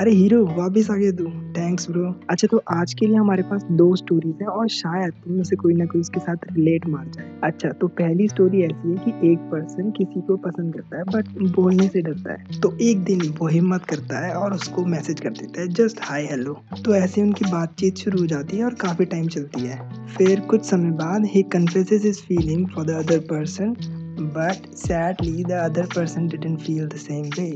अरे हीरो, वापस आ गया तू। थैंक्स ब्रो अच्छा तो आज के लिए हमारे पास दो स्टोरीज हैं और शायद तुम में से कोई ना कोई उसके साथ रिलेट मार जाए। अच्छा तो पहली स्टोरी ऐसी है कि एक पर्सन किसी को पसंद करता है बट बोलने से डरता है। तो एक दिन वो हिम्मत करता है और उसको मैसेज कर देता है जस्ट हाय हेलो तो ऐसे उनकी बातचीत शुरू हो जाती है और काफ़ी टाइम चलती है। फिर कुछ समय बाद ही confesses his feeling for the other person but sadly the other person didn't feel the same way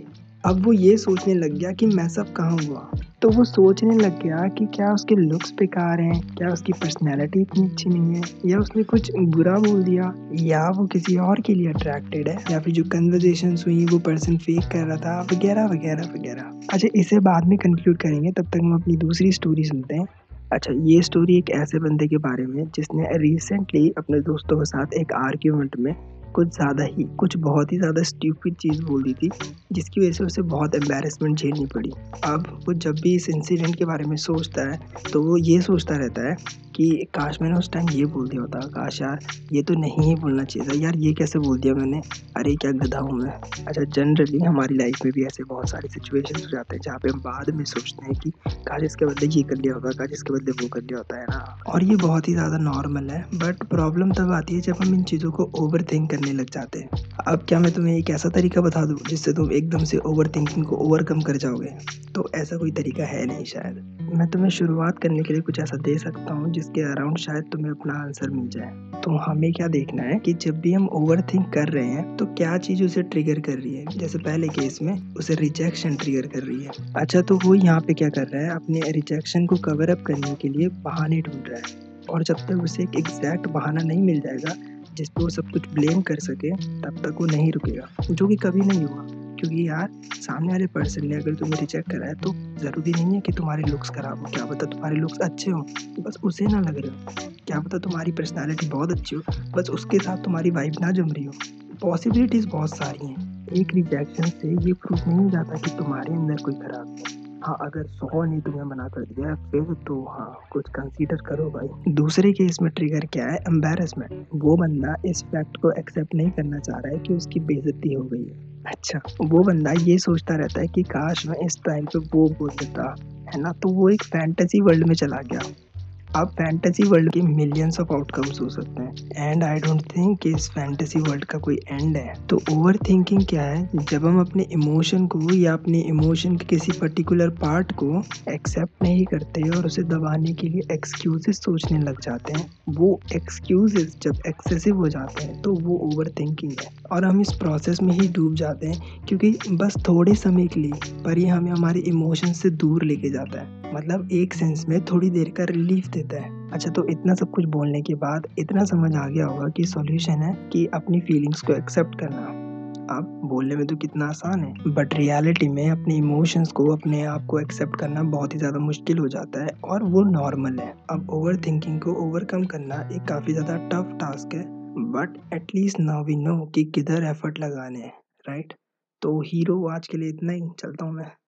अब वो ये सोचने लग गया कि मैं सब कहाँ हुआ। तो वो सोचने लग गया कि क्या उसके लुक्स बेकार हैं, क्या उसकी पर्सनैलिटी इतनी अच्छी नहीं है, या उसने कुछ बुरा बोल दिया, या वो किसी और के लिए अट्रैक्टेड है, या फिर जो कन्वर्जेशन हुई, वो पर्सन फेक कर रहा था, वगैरह वगैरह वगैरह। अच्छा इसे बाद में कंक्लूड करेंगे, तब तक हम अपनी दूसरी स्टोरी सुनते हैं। अच्छा ये स्टोरी एक ऐसे बंदे के बारे में जिसने रिसेंटली अपने दोस्तों के साथ एक आर्ग्यूमेंट में कुछ ज़्यादा ही, कुछ बहुत ही ज़्यादा स्ट्यूपिड चीज़ बोल दी थी, जिसकी वजह से उसे बहुत एम्बेरसमेंट झेलनी पड़ी। अब वो जब भी इस इंसिडेंट के बारे में सोचता है तो वो ये सोचता रहता है कि काश मैंने उस टाइम ये बोल दिया होता, काश यार ये तो नहीं ही बोलना चाहिए था। यार ये कैसे बोल दिया मैंने? अरे क्या गधा हूँ मैं। अच्छा जनरली हमारी लाइफ में भी ऐसे बहुत सारे सिचुएशन हो जाते हैं जहाँ पे हम बाद में सोचते हैं कि काश इसके बदले ये कर लिया होता, काश इसके बदले वो कर लिया होता, है ना? और ये बहुत ही ज़्यादा नॉर्मल है बट प्रॉब्लम तब आती है जब हम इन चीज़ों को ओवर थिंक करने लग जाते हैं। अब क्या मैं तुम्हें एक ऐसा तरीका बता दूँ जिससे तुम एकदम से ओवर थिंकिंग को ओवरकम कर जाओगे? तो ऐसा कोई तरीका है नहीं शायद। मैं तुम्हें शुरुआत करने के लिए कुछ ऐसा दे सकता हूँ जिसके अराउंड शायद तुम्हें अपना आंसर मिल जाए। तो हमें क्या देखना है कि जब भी हम ओवर थिंक कर रहे हैं तो क्या चीज़ उसे ट्रिगर कर रही है? जैसे पहले केस में उसे रिजेक्शन ट्रिगर कर रही है। अच्छा तो वो यहाँ पे क्या कर रहा है? अपने रिजेक्शन को कवर अप करने के लिए बहाने ढूंढ रहा है। और जब तक उसे एक एग्जैक्ट बहाना नहीं मिल जाएगा जिस पर वो सब कुछ ब्लेम कर सके, तब तक वो नहीं रुकेगा, जो कि कभी नहीं हुआ। क्योंकि यार, सामने वाले पर्सन ने अगर तुम्हें रिजेक्ट करा है तो ज़रूरी नहीं है कि तुम्हारे लुक्स खराब हो। क्या पता तुम्हारे लुक्स अच्छे हो बस उसे ना लग रहे हो। क्या पता तुम्हारी पर्सनैलिटी बहुत अच्छी हो, बस उसके साथ तुम्हारी वाइब ना जम रही हो। पॉसिबिलिटीज़ बहुत सारी हैं। एक रिजेक्शन से ये प्रूफ नहीं हो जाता कि तुम्हारे अंदर कोई खराब है। हाँ अगर सौ ने तुम्हें मना कर दिया फिर तो हाँ कुछ कंसीडर करो भाई। दूसरे केस में ट्रिगर क्या है? एम्बेरसमेंट वो बंदा इस फैक्ट को एक्सेप्ट नहीं करना चाह रहा है कि उसकी बेजती हो गई है। अच्छा वो बंदा ये सोचता रहता है कि काश मैं इस टाइम पे वो बोल देता, है ना? तो वो एक फैंटेसी वर्ल्ड में चला गया। अब फैंटेसी वर्ल्ड के मिलियंस ऑफ़ आउटकम्स हो सकते हैं। एंड आई डोंट थिंक कि इस फैंटेसी वर्ल्ड का कोई एंड है। तो ओवर थिंकिंग क्या है? जब हम अपने इमोशन को या अपने इमोशन के किसी पर्टिकुलर पार्ट को एक्सेप्ट नहीं करते और उसे दबाने के लिए एक्सक्यूजेस सोचने लग जाते हैं, वो एक्सक्यूजेस जब एक्सेसिव हो जाते हैं तो वो ओवर थिंकिंग है। और हम इस प्रोसेस में ही डूब जाते हैं, क्योंकि बस थोड़े समय के लिए पर ये हमें हमारे इमोशन से दूर लेके जाता है। मतलब एक सेंस में थोड़ी देर का रिलीफ देता है। अच्छा तो इतना सब कुछ बोलने के बाद इतना समझ आ गया होगा कि सॉल्यूशन है कि अपनी फीलिंग्स को एक्सेप्ट करना। अब बोलने में तो कितना आसान है बट रियलिटी में अपने इमोशंस को, अपने आप को एक्सेप्ट करना बहुत ही ज़्यादा मुश्किल हो जाता है और वो नॉर्मल है। अब ओवर थिंकिंग को ओवरकम करना एक काफ़ी ज़्यादा टफ टास्क है। But at least now we know कि किधर एफर्ट लगाने हैं राइट तो हीरो आज के लिए इतना ही, चलता हूँ मैं।